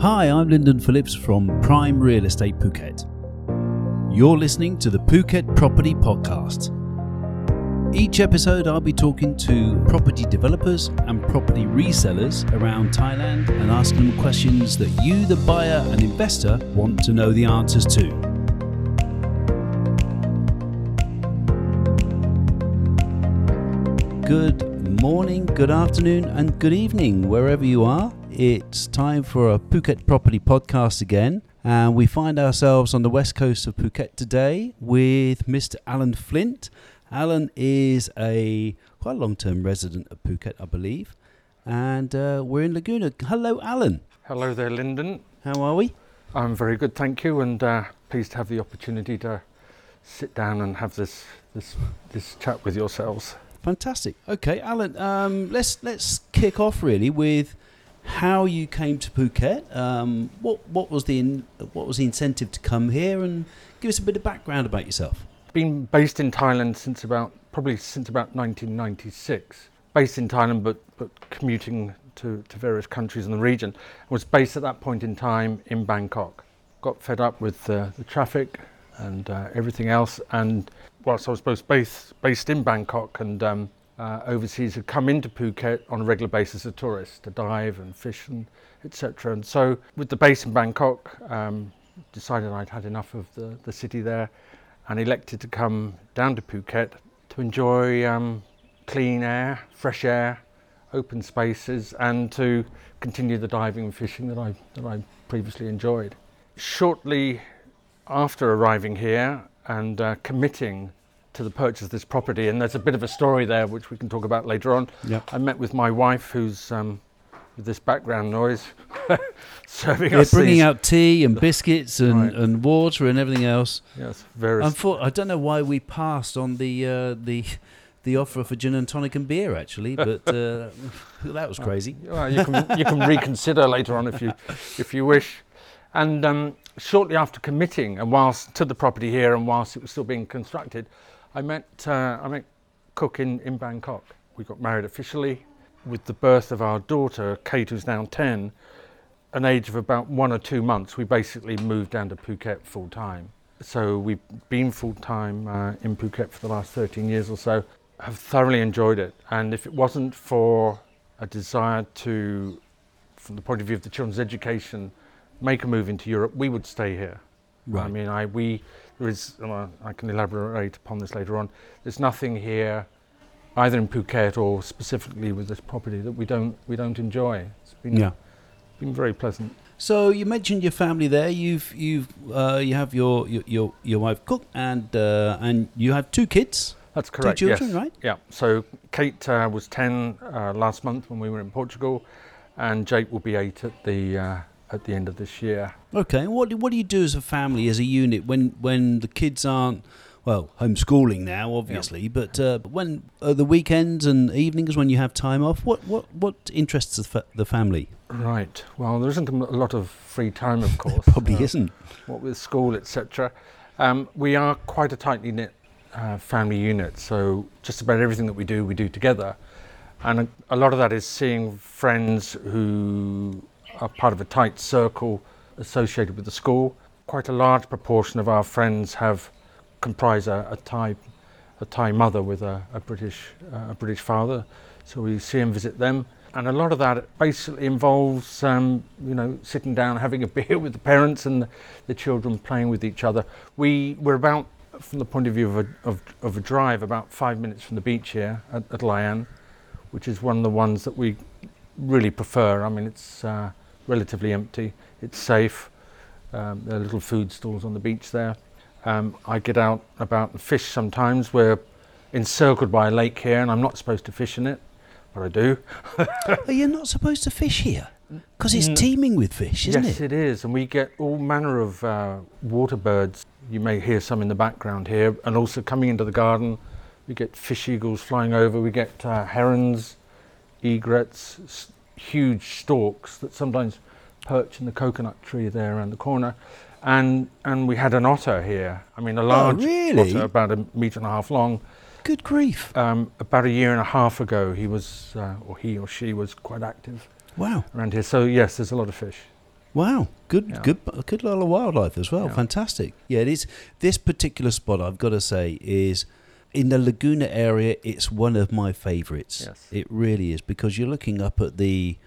Hi, I'm Lyndon Phillips from Prime Real Estate Phuket. You're listening to the Phuket Property Podcast. Each episode, I'll be talking to property developers and property resellers around Thailand and asking them questions that you, the buyer and investor, want to know the answers to. Good morning, good afternoon, and good evening, wherever you are. It's time for a Phuket Property Podcast again. And we find ourselves on the west coast of Phuket today with Mr. Alan Flint. Alan is a quite a long term resident of Phuket, I believe. And uh, we're in Laguna. Hello, Alan. Hello there, Lyndon. How are we? I'm very good, thank you, and uh, pleased to have the opportunity to sit down and have this this this chat with yourselves. Fantastic. Okay, Alan. Um, let's let's kick off really with how you came to Phuket. Um, what what was the in, what was the incentive to come here, and give us a bit of background about yourself. Been based in Thailand since about probably since about 1996. Based in Thailand, but but commuting to, to various countries in the region. Was based at that point in time in Bangkok. Got fed up with uh, the traffic and uh, everything else, and whilst I was both based based in Bangkok and um, uh, overseas had come into Phuket on a regular basis as tourists to dive and fish and etc. And so, with the base in Bangkok, um, decided I'd had enough of the, the city there and elected to come down to Phuket to enjoy um, clean air, fresh air, open spaces, and to continue the diving and fishing that I, that I previously enjoyed. Shortly after arriving here and uh, committing to the purchase of this property, and there's a bit of a story there which we can talk about later on. Yep. I met with my wife, who's um, with this background noise, serving Yeah, us bringing these, out tea and biscuits and, Right. and water and everything else. yes, various. Unfor- I don't know why we passed on the uh, the the offer for gin and tonic and beer actually, but uh, that was crazy. Well, you can you can reconsider later on if you if you wish. And um, shortly after committing, and whilst to the property here, and whilst it was still being constructed, I met uh, I met Cook in, in Bangkok. We got married officially. With the birth of our daughter, Kate, who's now ten, an age of about one or two months, we basically moved down to Phuket full time. So we've been full time uh, in Phuket for the last 13 years or so. Have thoroughly enjoyed it, and if it wasn't for a desire to, from the point of view of the children's education, make a move into Europe, we would stay here. I mean, I we there is and I I can elaborate upon this later on. There's nothing here, either in Phuket or specifically with this property, that we don't we don't enjoy. It's been Yeah. been very pleasant. So you mentioned your family there. You've you've uh, you have your your your, your wife Cook and uh, and you have two kids. That's correct. Two children, yes. right? Yeah. So Kate uh, was ten uh, last month when we were in Portugal, and Jake will be eight at the uh, at the end of this year. Okay. and What do, what do you do as a family as a unit when when the kids aren't well homeschooling now obviously, but uh, but when uh, the weekends and evenings when you have time off, what what what interests the, fa- the family? Right. Well, there isn't a lot of free time, of course. Probably uh, isn't. what with school, etc. Um, we are quite a tightly knit uh, family unit, so just about everything that we do, we do together. And a, a lot of that is seeing friends who are part of a tight circle associated with the school. Quite a large proportion of our friends have comprise a, a Thai, a Thai mother with a, a British, uh, a British father, so we see and visit them. And a lot of that basically involves, um, you know, sitting down, having a beer with the parents and the, the children playing with each other. We we're about, from the point of view of a, of, of a drive, about five minutes from the beach here at, at which is one of the ones that we really prefer. I mean, it's uh, relatively empty, it's safe. Um, there are little food stalls on the beach there. Um, I get out about and fish sometimes. We're encircled by a lake here, and I'm not supposed to fish in it, but I do. Are you not supposed to fish here? Because it's teeming with fish, isn't yes, it? Yes, it is, and we get all manner of uh, water birds. You may hear some in the background here, and also coming into the garden, we get fish eagles flying over. We get uh, herons, egrets, s- huge storks that sometimes perch in the coconut tree there around the corner. And and we had an otter here. I mean, a large Oh, really? otter, about a metre and a half long. Good grief! Um, about a year and a half ago, he was, uh, or he or she was quite active Wow. around here. So yes, there's a lot of fish. Wow, good, Yeah. good, a good lot of wildlife as well. Yeah. Fantastic. Yeah, it is. This particular spot, I've got to say, is in the Laguna area. It's one of my favourites. Yes. It really is because you're looking up at the,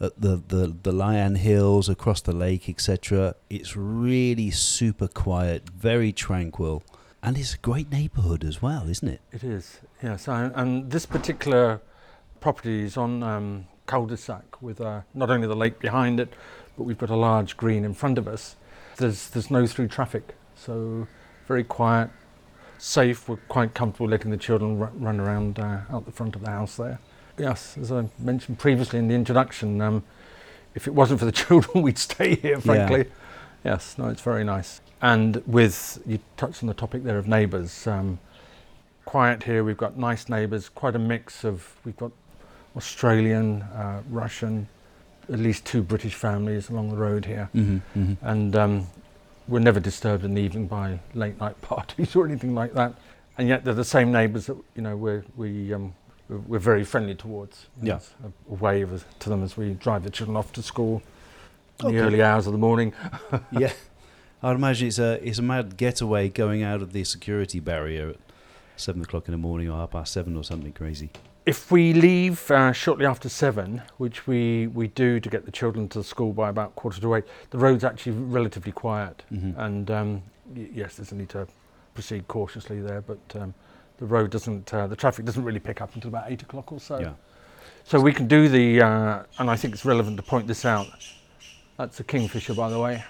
at the the the Lion Hills across the lake, etc. It's really super quiet, very tranquil, and it's a great neighbourhood as well, isn't it? It is, yes. And, and this particular property is on um, cul-de-sac with uh, not only the lake behind it, but we've got a large green in front of us. There's there's no through traffic, so very quiet, safe. We're quite comfortable letting the children ru- run around uh, out the front of the house there. Yes, as I mentioned previously in the introduction, um, if it wasn't for the children, we'd stay here. Frankly, yes. No, it's very nice. And with you touched on the topic there of neighbours. Um, quiet here. We've got nice neighbours, quite a mix of. We've got Australian, uh, Russian, at least two British families along the road here, Mm-hmm, mm-hmm. and um, we're never disturbed in the evening by late night parties or anything like that. And yet they're the same neighbours that you know we're we um, we're, very friendly towards. Yeah. It's a, a wave to them as we drive the children off to school in Okay. the early hours of the morning. yeah, I'd imagine it's a it's a mad getaway going out of the security barrier at seven o'clock in the morning or half past seven or something crazy. If we leave uh, shortly after seven, which we, we do to get the children to school by about quarter to eight, the road's actually relatively quiet. Mhm. And um, y- yes, there's a need to proceed cautiously there, but um, the road doesn't, uh, the traffic doesn't really pick up until about eight o'clock or so. yeah. So we can do the, uh, and I think it's relevant to point this out. That's a kingfisher, by the way.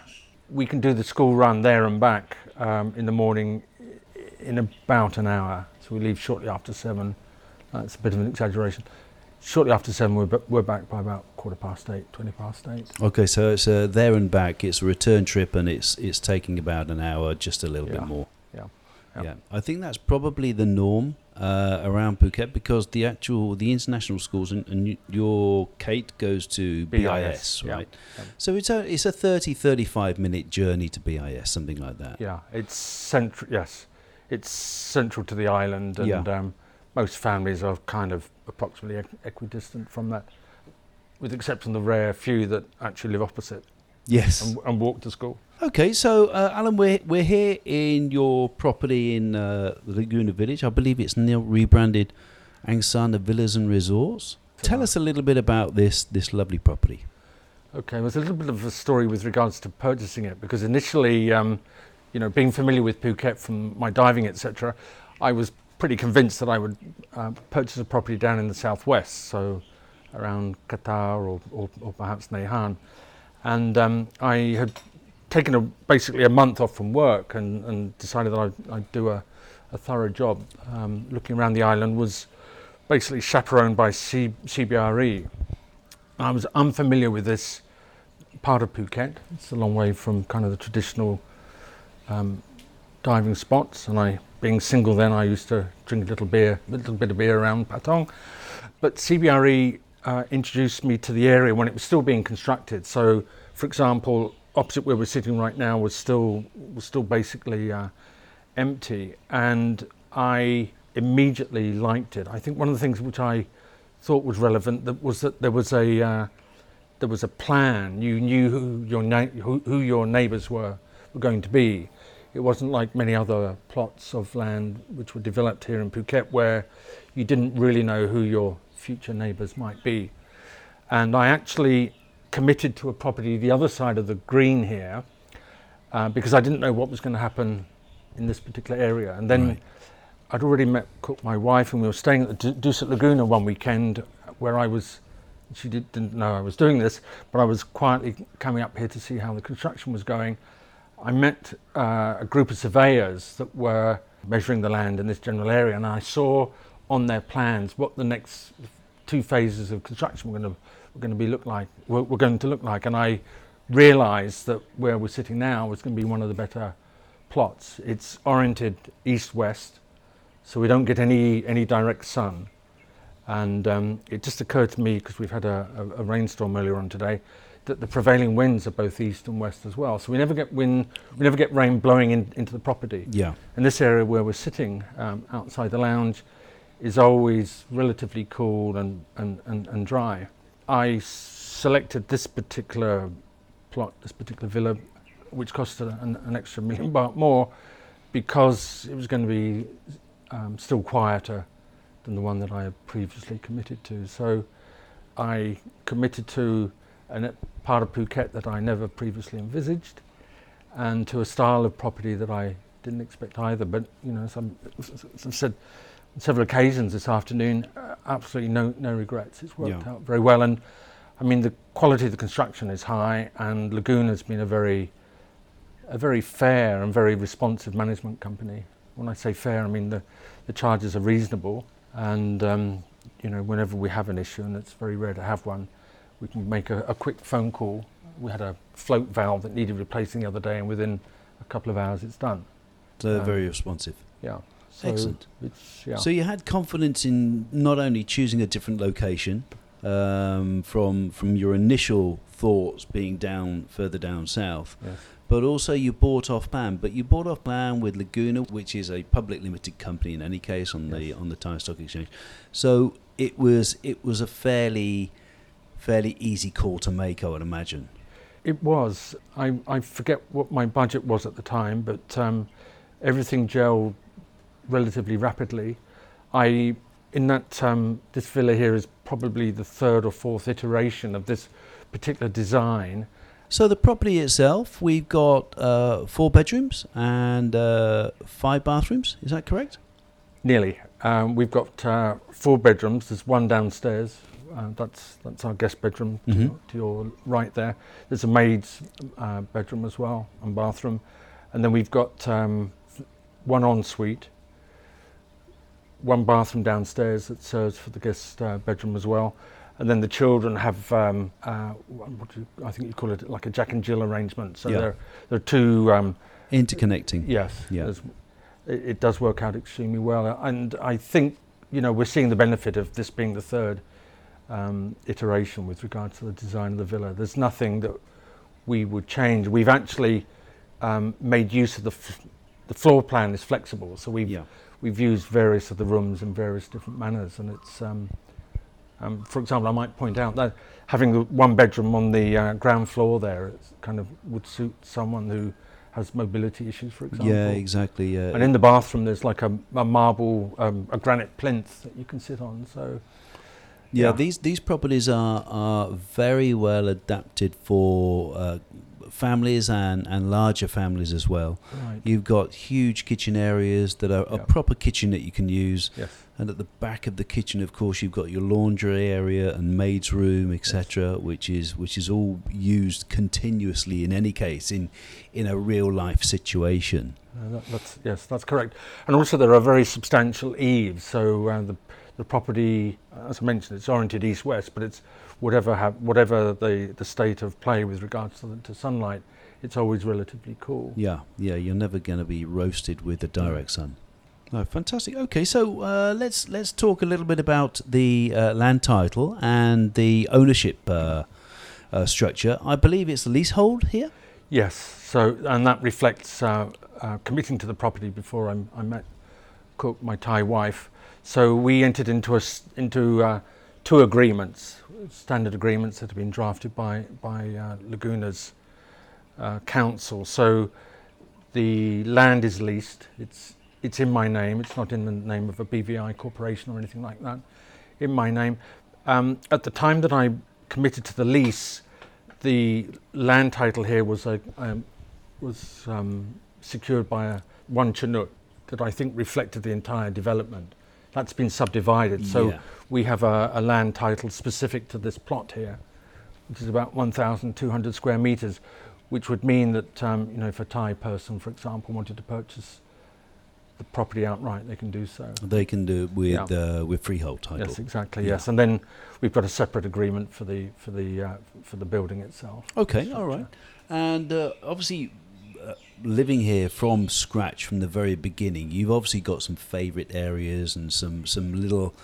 We can do the school run there and back um, in the morning in about an hour. So we leave shortly after seven. That's a bit of an exaggeration. Shortly after seven, we're, b- we're back by about quarter past eight, twenty past eight. Okay, so it's uh, there and back. It's a return trip, and it's it's taking about an hour, just a little Yeah. bit more. Yeah. Yeah. yeah. I think that's probably the norm uh, around Phuket because the actual the international schools and, and your Kate goes to BIS, BIS, right? Yeah. So it's a it's a 30 35 minute journey to BIS, something like that. Yeah, it's central. Yes, it's central to the island, and Yeah. um, most families are kind of approximately equidistant from that, with the exception of the rare few that actually live opposite Yes. and, and walk to school. Okay, so uh, Alan, we're we're here in your property in uh, Laguna Village. I believe it's now rebranded Angsana Villas and Resorts. Tell us a little bit about this this lovely property. Okay, there's a little bit of a story with regards to purchasing it because initially, um, you know, being familiar with Phuket from my diving, etc., I was pretty convinced that I would uh, purchase a property down in the southwest, so around Kata or, or, or perhaps Nai Harn. And um, I had taken a, basically a month off from work and, and decided that I'd, I'd do a, a thorough job. Um, looking around the island was basically chaperoned by C, CBRE. I was unfamiliar with this part of Phuket. It's a long way from kind of the traditional um, diving spots, and I, being single then, I used to drink a little beer, a little bit of beer around Patong. But CBRE uh, introduced me to the area when it was still being constructed. So, for example, opposite where we're sitting right now was still was still basically uh, empty, and I immediately liked it. I think one of the things which I thought was relevant that was that there was a uh, there was a plan. You knew who your na- who, who your neighbours were were going to be. It wasn't like many other plots of land which were developed here in Phuket where you didn't really know who your future neighbours might be. And I actually committed to a property the other side of the green here uh, because I didn't know what was going to happen in this particular area. And then Right. I'd already met Cook, my wife, and we were staying at the Du- Dusit Laguna one weekend where I was. She did, didn't know I was doing this, but I was quietly coming up here to see how the construction was going. I met uh, a group of surveyors that were measuring the land in this general area, and I saw on their plans what the next two phases of construction were going to were going to be look like were, were going to look like, and I realised that where we're sitting now was going to be one of the better plots. It's oriented east-west, so we don't get any any direct sun. And um, it just occurred to me because we've had a, a, a rainstorm earlier on today that the prevailing winds are both east and west as well. So we never get wind, we never get rain blowing in, into the property. Yeah. And this area where we're sitting um, outside the lounge is always relatively cool and, and, and, and dry. I selected this particular plot, this particular villa, which cost an, an extra million baht more because it was going to be um, still quieter than the one that I had previously committed to. So I committed to a part of Phuket that I never previously envisaged and to a style of property that I didn't expect either. But, you know, as, I've said several occasions this afternoon, uh, absolutely no, no regrets. It's worked Yeah. out very well. And I mean, the quality of the construction is high, and Laguna has been a very, a very fair and very responsive management company. When I say fair, I mean the, the charges are reasonable, and um, you know, whenever we have an issue, and it's very rare to have one, we can make a, a quick phone call. We had a float valve that needed replacing the other day, and within a couple of hours, it's done. They're Um, very responsive. Yeah. So Excellent. Yeah. So you had confidence in not only choosing a different location um, from from your initial thoughts being down further down south, yes. but also you bought off land. But you bought off land with Laguna, which is a public limited company in any case on the on the Thai Stock Exchange. So it was it was a fairly fairly easy call to make, I would imagine. It was. I, I forget what my budget was at the time, but um, everything gelled relatively rapidly. I, in that, um, this villa here is probably the third or fourth iteration of this particular design. So the property itself, we've got uh, four bedrooms and uh, five bathrooms. Is that correct? Nearly. Um, we've got uh, four bedrooms. There's one downstairs. Uh, that's that's our guest bedroom to, Mhm. your, to your right there. There's a maid's uh, bedroom as well and bathroom, and then we've got um, one ensuite, one bathroom downstairs that serves for the guest uh, bedroom as well, and then the children have um, uh, what do you, I think you call it like a Jack and Jill arrangement. So Yeah. there there are two um, Interconnecting. Yes. Yeah. It, it does work out extremely well, and I think you know we're seeing the benefit of this being the third um, iteration with regard to the design of the villa. There's nothing that we would change. We've actually um, made use of the f- the floor plan is flexible, so we've Yeah. We've used various of the rooms in various different manners, and it's. Um, um, for example, I might point out that having the one bedroom on the uh, ground floor there it's kind of would suit someone who has mobility issues, for example. Yeah, exactly. Yeah. And in the bathroom, there's like a, a marble, um, a granite plinth that you can sit on. So Yeah, Yeah. these these properties are are very well adapted for uh, families and and larger families as well. right. You've got huge kitchen areas that are a proper kitchen that you can use, yes. and at the back of the kitchen, of course, you've got your laundry area and maid's room, etc., which is which is all used continuously in any case in in a real life situation. Uh, that, that's yes, that's correct. And also there are very substantial eaves. So uh, the the property, as I mentioned, it's oriented east-west, but it's whatever have, whatever the, the state of play with regards to, the, to sunlight, it's always relatively cool. Yeah, yeah, you're never going to be roasted with the direct sun. No, fantastic. Okay, so uh, let's let's talk a little bit about the uh, land title and the ownership uh, uh, structure. I believe it's the leasehold here. Yes. So and that reflects uh, uh, committing to the property before I, I met Cook, my Thai wife. So we entered into a into uh, two agreements, standard agreements that have been drafted by by uh, Laguna's uh, counsel. So the land is leased. It's it's in my name. It's not in the name of a BVI corporation or anything like that. In my name. Um, at the time that I committed to the lease, the land title here was a, um, was um, secured by a one chanote that I think reflected the entire development. That's been subdivided, so Yeah. we have a, a land title specific to this plot here, which is about 1,200 square meters, which would mean that um, you know if a Thai person, for example, wanted to purchase the property outright, they can do so. They can do it with Yeah. uh, with freehold title. Yes, exactly. Yeah. Yes, and then we've got a separate agreement for the for the uh, for the building itself. Okay, all right. And uh, obviously, uh, living here from scratch from the very beginning, you've obviously got some favourite areas and some some little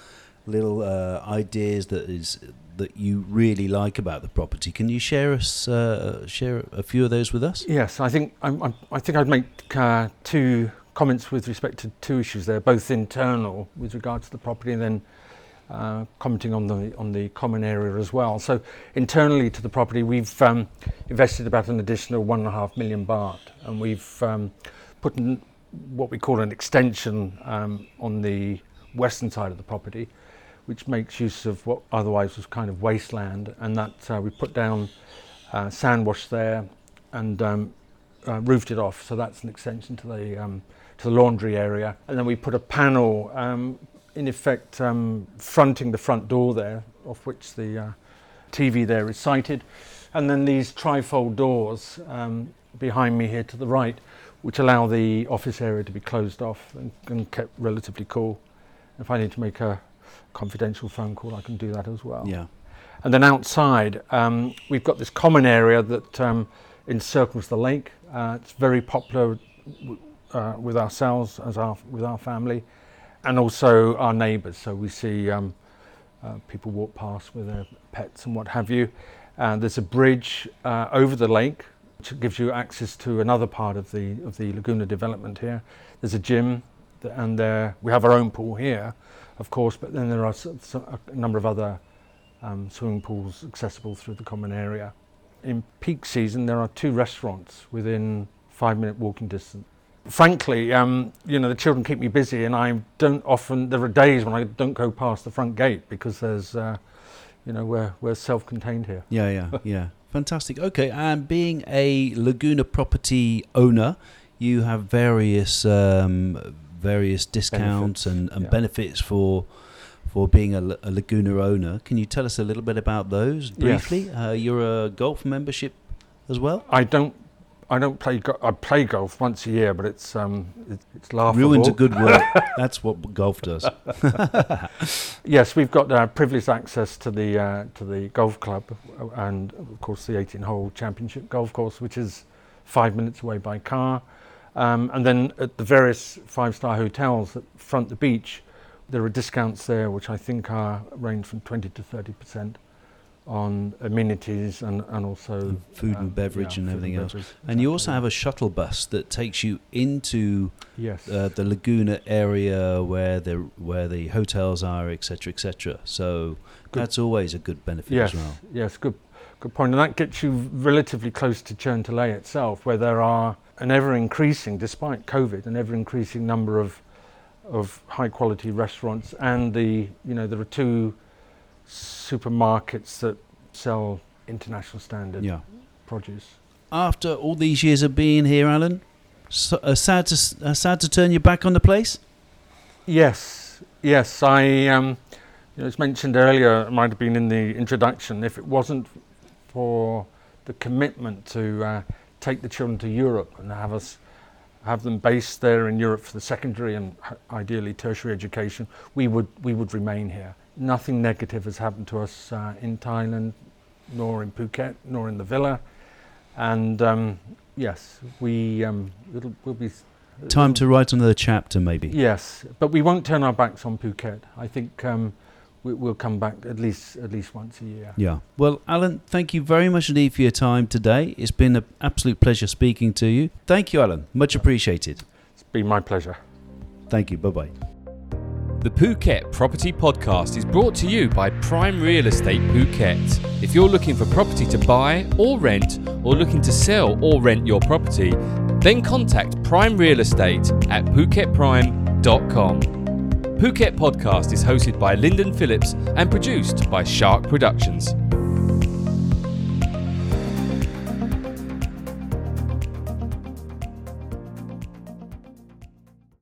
little uh, ideas that is that you really like about the property. Can you share us uh, share a few of those with us? Yes, I think I'm, I'm, I think I'd make uh, two comments with respect to two issues there, both internal with regard to the property, and then uh, commenting on the on the common area as well. So internally to the property, we've um, invested about an additional one and a half million baht, and we've um, put in what we call an extension um, on the western side of the property, which makes use of what otherwise was kind of wasteland, and that uh, we put down uh, sand wash there and um, uh, roofed it off. So that's an extension to the um, to the laundry area, and then we put a panel um, in effect um, fronting the front door there, off which the uh, TV there is sited, and then these trifold doors um, behind me here to the right, which allow the office area to be closed off and, and kept relatively cool. If I need to make a confidential phone call, I can do that as well. Yeah. And then outside, um, we've got this common area that um, encircles the lake. Uh, it's very popular w- uh, with ourselves as our with our family, and also our neighbours. So we see um, uh, people walk past with their pets and what have you. And there's a bridge uh, over the lake, which gives you access to another part of the of the Laguna development here. There's a gym, th- and there we have our own pool here, of course. But then there are a number of other um, swimming pools accessible through the common area. In peak season, there are two restaurants within five minute walking distance. Frankly, um, you know, the children keep me busy, and I don't often. There are days when I don't go past the front gate because there's, uh, you know, we're we're self-contained here. Yeah, yeah, yeah. Fantastic. Okay, and being a Laguna property owner, you have various um, various discounts Benefits, and, and yeah. benefits for for being a, a Laguna owner. Can you tell us a little bit about those briefly? Uh, you're a golf membership as well. I don't. I don't play. Go- I play golf once a year, but it's um, it, it's laughable. Ruins a good word. That's what golf does. Yes, we've got uh, privileged access to the uh, to the golf club and of course the 18-hole championship golf course, which is five minutes away by car. Um, and then at the various five-star hotels that front the beach, there are discounts there, which I think are range from 20 to 30 percent on amenities and, and also And food and um, beverage yeah, and everything else. beverage, And you also have a shuttle bus that takes you into yes. uh, the Laguna area where the where the hotels are, etc., etc. So Good. that's always a good benefit yes, as well. yes, good, good point. And that gets you relatively close to Cherntalay itself, where there are an ever increasing, despite COVID, an ever increasing number of of high quality restaurants, and the you know there are two supermarkets that sell international standard Yeah. produce. After all these years of being here, Alan, so, uh, sad to uh, sad to turn your back on the place. Yes, yes. I, um, you know, as mentioned earlier, it might have been in the introduction. If it wasn't for the commitment to uh, take the children to Europe and have us have them based there in Europe for the secondary and ideally tertiary education, we would we would remain here. Nothing negative has happened to us uh, in Thailand, nor in Phuket, nor in the villa, and um, yes, we um, it'll, we'll be. Time to write another chapter, maybe. Yes, but we won't turn our backs on Phuket. I think um, we, we'll come back at least at least once a year. Yeah. Well, Alan, thank you very much indeed for your time today. It's been an absolute pleasure speaking to you. Thank you, Alan. Much appreciated. It's been my pleasure. Thank you. Bye bye. The Phuket Property Podcast is brought to you by Prime Real Estate Phuket. If you're looking for property to buy or rent, or looking to sell or rent your property, then contact Prime Real Estate at phuketprime.com. Phuket Podcast is hosted by Lyndon Phillips and produced by Shark Productions.